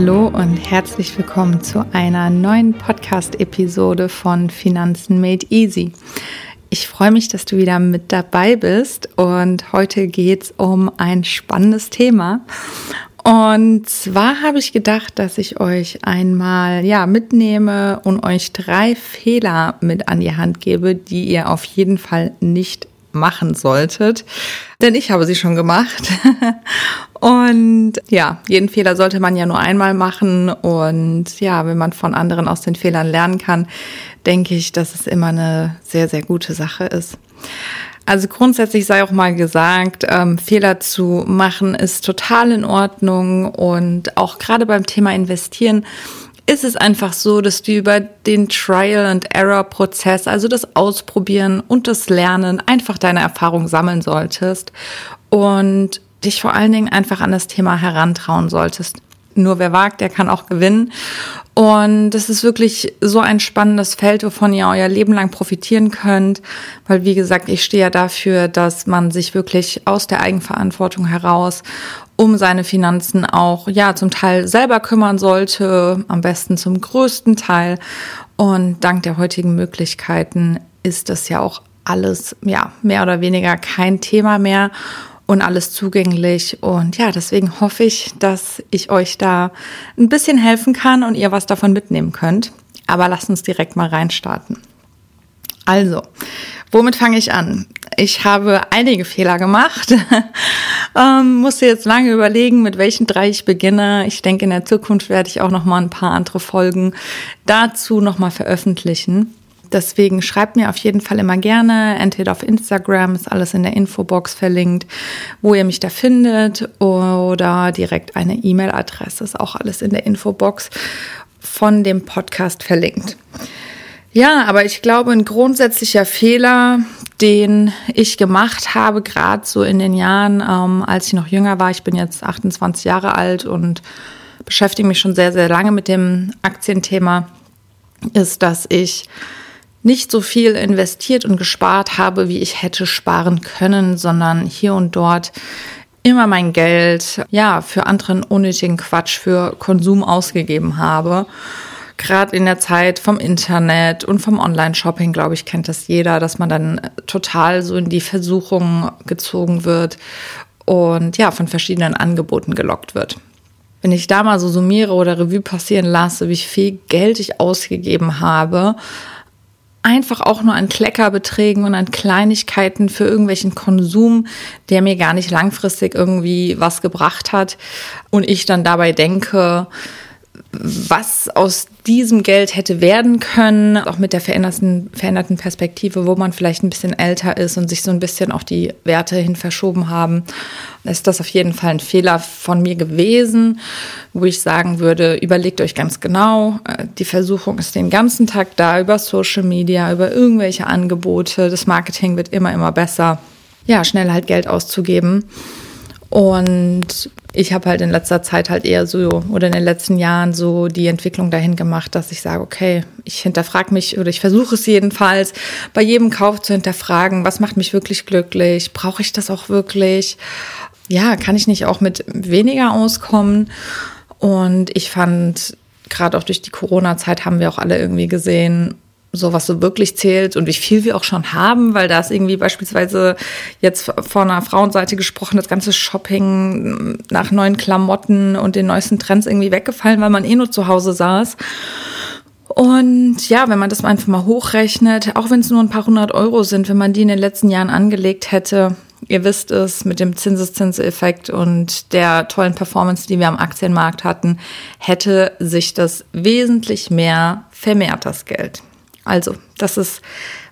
Hallo und herzlich willkommen zu einer neuen Podcast-Episode von Finanzen Made Easy. Ich freue mich, dass du wieder mit dabei bist und heute geht es um ein spannendes Thema. Und zwar habe ich gedacht, dass ich euch einmal ja mitnehme und euch drei Fehler mit an die Hand gebe, die ihr auf jeden Fall nicht machen solltet. Denn ich habe sie schon gemacht. und ja, jeden Fehler sollte man ja nur einmal machen. Und ja, wenn man von anderen aus den Fehlern lernen kann, denke ich, dass es immer eine sehr, sehr gute Sache ist. Also grundsätzlich sei auch mal gesagt, ähm, Fehler zu machen ist total in Ordnung und auch gerade beim Thema Investieren ist es einfach so, dass du über den Trial and Error Prozess, also das Ausprobieren und das Lernen, einfach deine Erfahrung sammeln solltest und dich vor allen Dingen einfach an das Thema herantrauen solltest. Nur wer wagt, der kann auch gewinnen. Und es ist wirklich so ein spannendes Feld, wovon ihr euer Leben lang profitieren könnt. Weil, wie gesagt, ich stehe ja dafür, dass man sich wirklich aus der Eigenverantwortung heraus um seine Finanzen auch, ja, zum Teil selber kümmern sollte, am besten zum größten Teil. Und dank der heutigen Möglichkeiten ist das ja auch alles, ja, mehr oder weniger kein Thema mehr und alles zugänglich. Und ja, deswegen hoffe ich, dass ich euch da ein bisschen helfen kann und ihr was davon mitnehmen könnt. Aber lasst uns direkt mal reinstarten. Also, womit fange ich an? Ich habe einige Fehler gemacht, ähm, musste jetzt lange überlegen, mit welchen drei ich beginne. Ich denke, in der Zukunft werde ich auch noch mal ein paar andere Folgen dazu noch mal veröffentlichen. Deswegen schreibt mir auf jeden Fall immer gerne, entweder auf Instagram, ist alles in der Infobox verlinkt, wo ihr mich da findet, oder direkt eine E-Mail-Adresse, ist auch alles in der Infobox von dem Podcast verlinkt. Ja, aber ich glaube, ein grundsätzlicher Fehler, den ich gemacht habe, gerade so in den Jahren, ähm, als ich noch jünger war, ich bin jetzt 28 Jahre alt und beschäftige mich schon sehr, sehr lange mit dem Aktienthema, ist, dass ich nicht so viel investiert und gespart habe, wie ich hätte sparen können, sondern hier und dort immer mein Geld, ja, für anderen unnötigen Quatsch, für Konsum ausgegeben habe gerade in der Zeit vom Internet und vom Online-Shopping, glaube ich, kennt das jeder, dass man dann total so in die Versuchung gezogen wird und ja, von verschiedenen Angeboten gelockt wird. Wenn ich da mal so summiere oder Revue passieren lasse, wie viel Geld ich ausgegeben habe, einfach auch nur an Kleckerbeträgen und an Kleinigkeiten für irgendwelchen Konsum, der mir gar nicht langfristig irgendwie was gebracht hat und ich dann dabei denke, was aus diesem Geld hätte werden können, auch mit der veränderten, veränderten Perspektive, wo man vielleicht ein bisschen älter ist und sich so ein bisschen auch die Werte hin verschoben haben, ist das auf jeden Fall ein Fehler von mir gewesen, wo ich sagen würde, überlegt euch ganz genau, äh, die Versuchung ist den ganzen Tag da über Social Media, über irgendwelche Angebote, das Marketing wird immer, immer besser, ja, schnell halt Geld auszugeben. Und ich habe halt in letzter Zeit halt eher so oder in den letzten Jahren so die Entwicklung dahin gemacht, dass ich sage, okay, ich hinterfrage mich oder ich versuche es jedenfalls bei jedem Kauf zu hinterfragen, was macht mich wirklich glücklich? Brauche ich das auch wirklich? Ja, kann ich nicht auch mit weniger auskommen? Und ich fand, gerade auch durch die Corona-Zeit haben wir auch alle irgendwie gesehen, so was so wirklich zählt und wie viel wir auch schon haben, weil da ist irgendwie beispielsweise jetzt von einer Frauenseite gesprochen, das ganze Shopping nach neuen Klamotten und den neuesten Trends irgendwie weggefallen, weil man eh nur zu Hause saß. Und ja, wenn man das einfach mal hochrechnet, auch wenn es nur ein paar hundert Euro sind, wenn man die in den letzten Jahren angelegt hätte, ihr wisst es, mit dem Zinseszinseffekt und der tollen Performance, die wir am Aktienmarkt hatten, hätte sich das wesentlich mehr vermehrt, das Geld. Also, das ist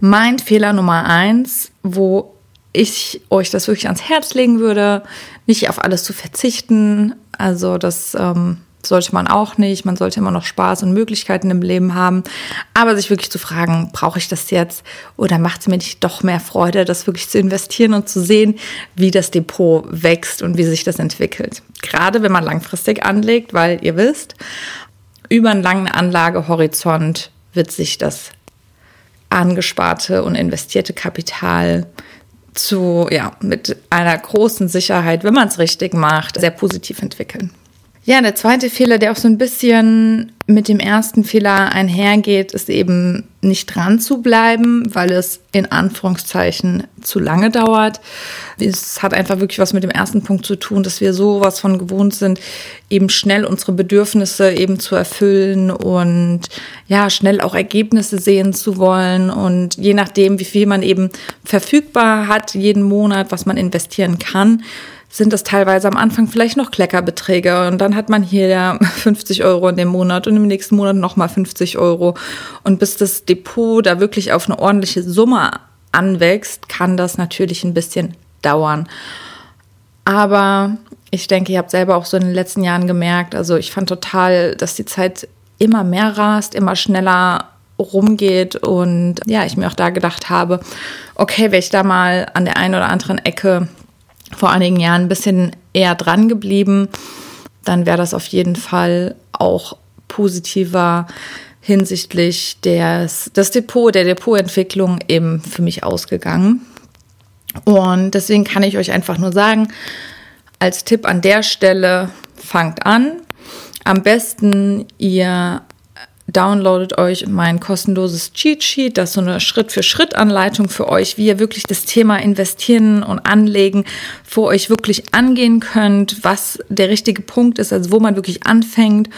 mein Fehler Nummer eins, wo ich euch das wirklich ans Herz legen würde, nicht auf alles zu verzichten. Also, das ähm, sollte man auch nicht. Man sollte immer noch Spaß und Möglichkeiten im Leben haben. Aber sich wirklich zu fragen, brauche ich das jetzt oder macht es mir nicht doch mehr Freude, das wirklich zu investieren und zu sehen, wie das Depot wächst und wie sich das entwickelt. Gerade wenn man langfristig anlegt, weil ihr wisst, über einen langen Anlagehorizont wird sich das angesparte und investierte Kapital zu, ja, mit einer großen Sicherheit, wenn man es richtig macht, sehr positiv entwickeln. Ja, der zweite Fehler, der auch so ein bisschen mit dem ersten Fehler einhergeht, ist eben nicht dran zu bleiben, weil es in Anführungszeichen zu lange dauert. Es hat einfach wirklich was mit dem ersten Punkt zu tun, dass wir sowas von gewohnt sind, eben schnell unsere Bedürfnisse eben zu erfüllen und ja, schnell auch Ergebnisse sehen zu wollen und je nachdem, wie viel man eben verfügbar hat jeden Monat, was man investieren kann, sind das teilweise am Anfang vielleicht noch Kleckerbeträge und dann hat man hier ja 50 Euro in dem Monat und im nächsten Monat nochmal 50 Euro. Und bis das Depot da wirklich auf eine ordentliche Summe anwächst, kann das natürlich ein bisschen dauern. Aber ich denke, ihr habt selber auch so in den letzten Jahren gemerkt, also ich fand total, dass die Zeit immer mehr rast, immer schneller rumgeht und ja, ich mir auch da gedacht habe, okay, wäre ich da mal an der einen oder anderen Ecke vor einigen Jahren ein bisschen eher dran geblieben, dann wäre das auf jeden Fall auch positiver hinsichtlich des, des Depot, der Depotentwicklung eben für mich ausgegangen. Und deswegen kann ich euch einfach nur sagen, als Tipp an der Stelle, fangt an. Am besten ihr downloadet euch mein kostenloses Cheat Sheet, das ist so eine Schritt-für-Schritt-Anleitung für euch, wie ihr wirklich das Thema Investieren und Anlegen für euch wirklich angehen könnt, was der richtige Punkt ist, also wo man wirklich anfängt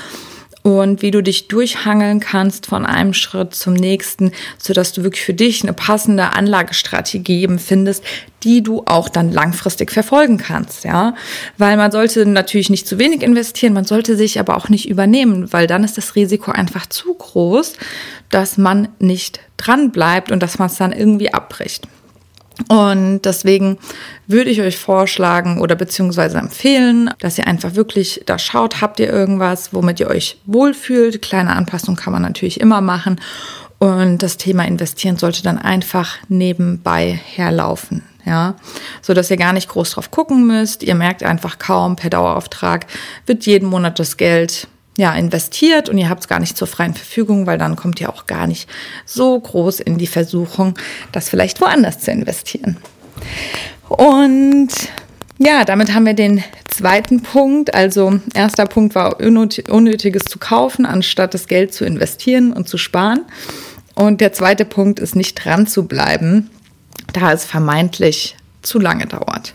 und wie du dich durchhangeln kannst von einem Schritt zum nächsten, so dass du wirklich für dich eine passende Anlagestrategie eben findest, die du auch dann langfristig verfolgen kannst, ja? Weil man sollte natürlich nicht zu wenig investieren, man sollte sich aber auch nicht übernehmen, weil dann ist das Risiko einfach zu groß, dass man nicht dran bleibt und dass man es dann irgendwie abbricht. Und deswegen würde ich euch vorschlagen oder beziehungsweise empfehlen, dass ihr einfach wirklich da schaut, habt ihr irgendwas, womit ihr euch wohlfühlt. Kleine Anpassungen kann man natürlich immer machen. Und das Thema investieren sollte dann einfach nebenbei herlaufen. Ja, so dass ihr gar nicht groß drauf gucken müsst. Ihr merkt einfach kaum per Dauerauftrag wird jeden Monat das Geld ja, investiert und ihr habt es gar nicht zur freien Verfügung, weil dann kommt ihr auch gar nicht so groß in die Versuchung, das vielleicht woanders zu investieren. Und ja, damit haben wir den zweiten Punkt. Also erster Punkt war unnötiges zu kaufen, anstatt das Geld zu investieren und zu sparen. Und der zweite Punkt ist nicht dran zu bleiben, da es vermeintlich zu lange dauert.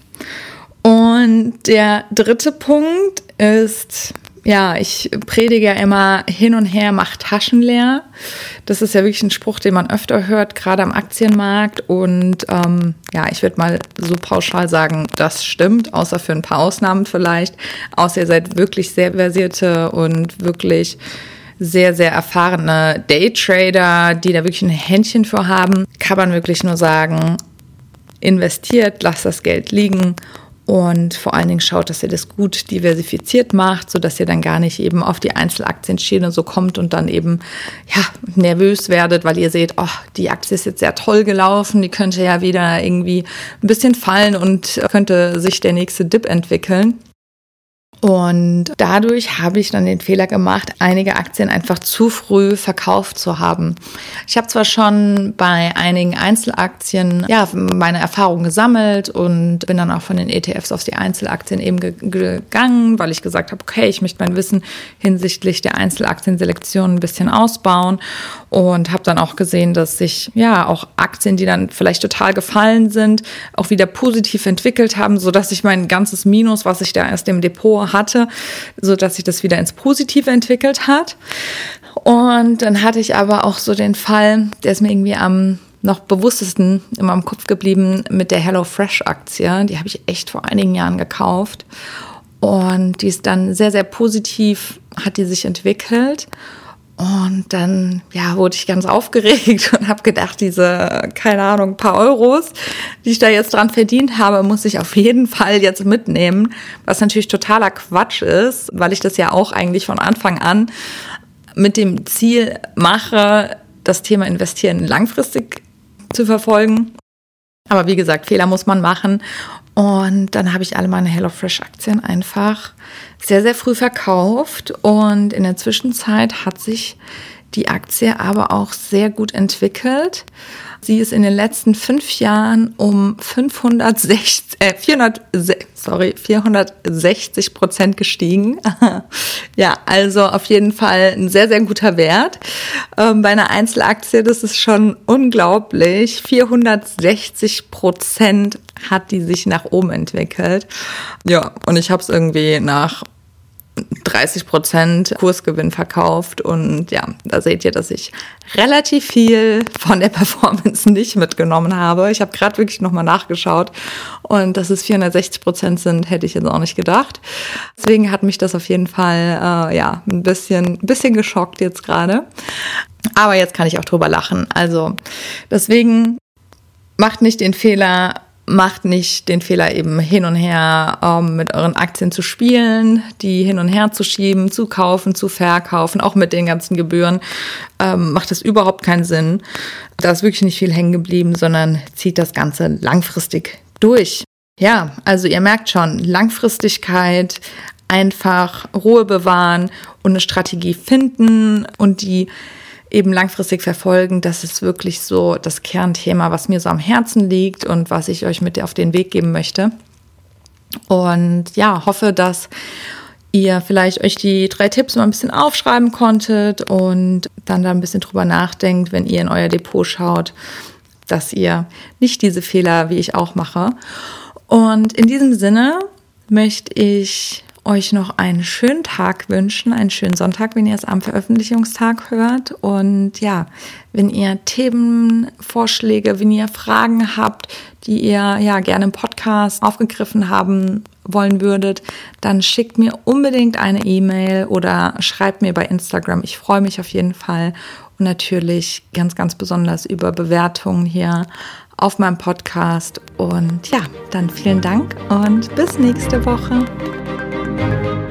Und der dritte Punkt ist ja, ich predige ja immer hin und her, mach Taschen leer. Das ist ja wirklich ein Spruch, den man öfter hört, gerade am Aktienmarkt. Und ähm, ja, ich würde mal so pauschal sagen, das stimmt, außer für ein paar Ausnahmen vielleicht. Außer ihr seid wirklich sehr versierte und wirklich sehr, sehr erfahrene Daytrader, die da wirklich ein Händchen für haben, kann man wirklich nur sagen, investiert, lasst das Geld liegen und vor allen Dingen schaut, dass ihr das gut diversifiziert macht, so dass ihr dann gar nicht eben auf die Einzelaktienschiene so kommt und dann eben ja nervös werdet, weil ihr seht, oh, die Aktie ist jetzt sehr toll gelaufen, die könnte ja wieder irgendwie ein bisschen fallen und könnte sich der nächste Dip entwickeln. Und dadurch habe ich dann den Fehler gemacht, einige Aktien einfach zu früh verkauft zu haben. Ich habe zwar schon bei einigen Einzelaktien ja meine Erfahrungen gesammelt und bin dann auch von den ETFs auf die Einzelaktien eben gegangen, weil ich gesagt habe, okay, ich möchte mein Wissen hinsichtlich der Einzelaktienselektion ein bisschen ausbauen und habe dann auch gesehen, dass sich ja auch Aktien, die dann vielleicht total gefallen sind, auch wieder positiv entwickelt haben, so dass ich mein ganzes Minus, was ich da erst im Depot hatte, so dass sich das wieder ins Positive entwickelt hat. Und dann hatte ich aber auch so den Fall, der ist mir irgendwie am noch bewusstesten in meinem Kopf geblieben mit der HelloFresh-Aktie. Die habe ich echt vor einigen Jahren gekauft. Und die ist dann sehr, sehr positiv, hat die sich entwickelt. Und dann, ja, wurde ich ganz aufgeregt und habe gedacht, diese, keine Ahnung, paar Euros, die ich da jetzt dran verdient habe, muss ich auf jeden Fall jetzt mitnehmen. Was natürlich totaler Quatsch ist, weil ich das ja auch eigentlich von Anfang an mit dem Ziel mache, das Thema Investieren langfristig zu verfolgen. Aber wie gesagt, Fehler muss man machen. Und dann habe ich alle meine HelloFresh-Aktien einfach sehr, sehr früh verkauft. Und in der Zwischenzeit hat sich die Aktie aber auch sehr gut entwickelt. Sie ist in den letzten fünf Jahren um 560, äh, 400, sorry, 460 Prozent gestiegen. ja, also auf jeden Fall ein sehr, sehr guter Wert. Ähm, bei einer Einzelaktie, das ist schon unglaublich. 460 Prozent hat die sich nach oben entwickelt. Ja, und ich habe es irgendwie nach 30 Prozent Kursgewinn verkauft und ja, da seht ihr, dass ich relativ viel von der Performance nicht mitgenommen habe. Ich habe gerade wirklich nochmal nachgeschaut und dass es 460 Prozent sind, hätte ich jetzt auch nicht gedacht. Deswegen hat mich das auf jeden Fall äh, ja ein bisschen, ein bisschen geschockt jetzt gerade. Aber jetzt kann ich auch drüber lachen. Also deswegen macht nicht den Fehler, macht nicht den Fehler eben hin und her ähm, mit euren Aktien zu spielen, die hin und her zu schieben, zu kaufen, zu verkaufen, auch mit den ganzen Gebühren, ähm, macht das überhaupt keinen Sinn. Da ist wirklich nicht viel hängen geblieben, sondern zieht das Ganze langfristig durch. Ja, also ihr merkt schon, Langfristigkeit, einfach Ruhe bewahren und eine Strategie finden und die eben langfristig verfolgen. Das ist wirklich so das Kernthema, was mir so am Herzen liegt und was ich euch mit auf den Weg geben möchte. Und ja, hoffe, dass ihr vielleicht euch die drei Tipps mal ein bisschen aufschreiben konntet und dann da ein bisschen drüber nachdenkt, wenn ihr in euer Depot schaut, dass ihr nicht diese Fehler wie ich auch mache. Und in diesem Sinne möchte ich euch noch einen schönen Tag wünschen, einen schönen Sonntag, wenn ihr es am Veröffentlichungstag hört. Und ja, wenn ihr Themenvorschläge, wenn ihr Fragen habt, die ihr ja gerne im Podcast aufgegriffen haben wollen würdet, dann schickt mir unbedingt eine E-Mail oder schreibt mir bei Instagram. Ich freue mich auf jeden Fall und natürlich ganz, ganz besonders über Bewertungen hier auf meinem Podcast. Und ja, dann vielen Dank und bis nächste Woche. Thank you.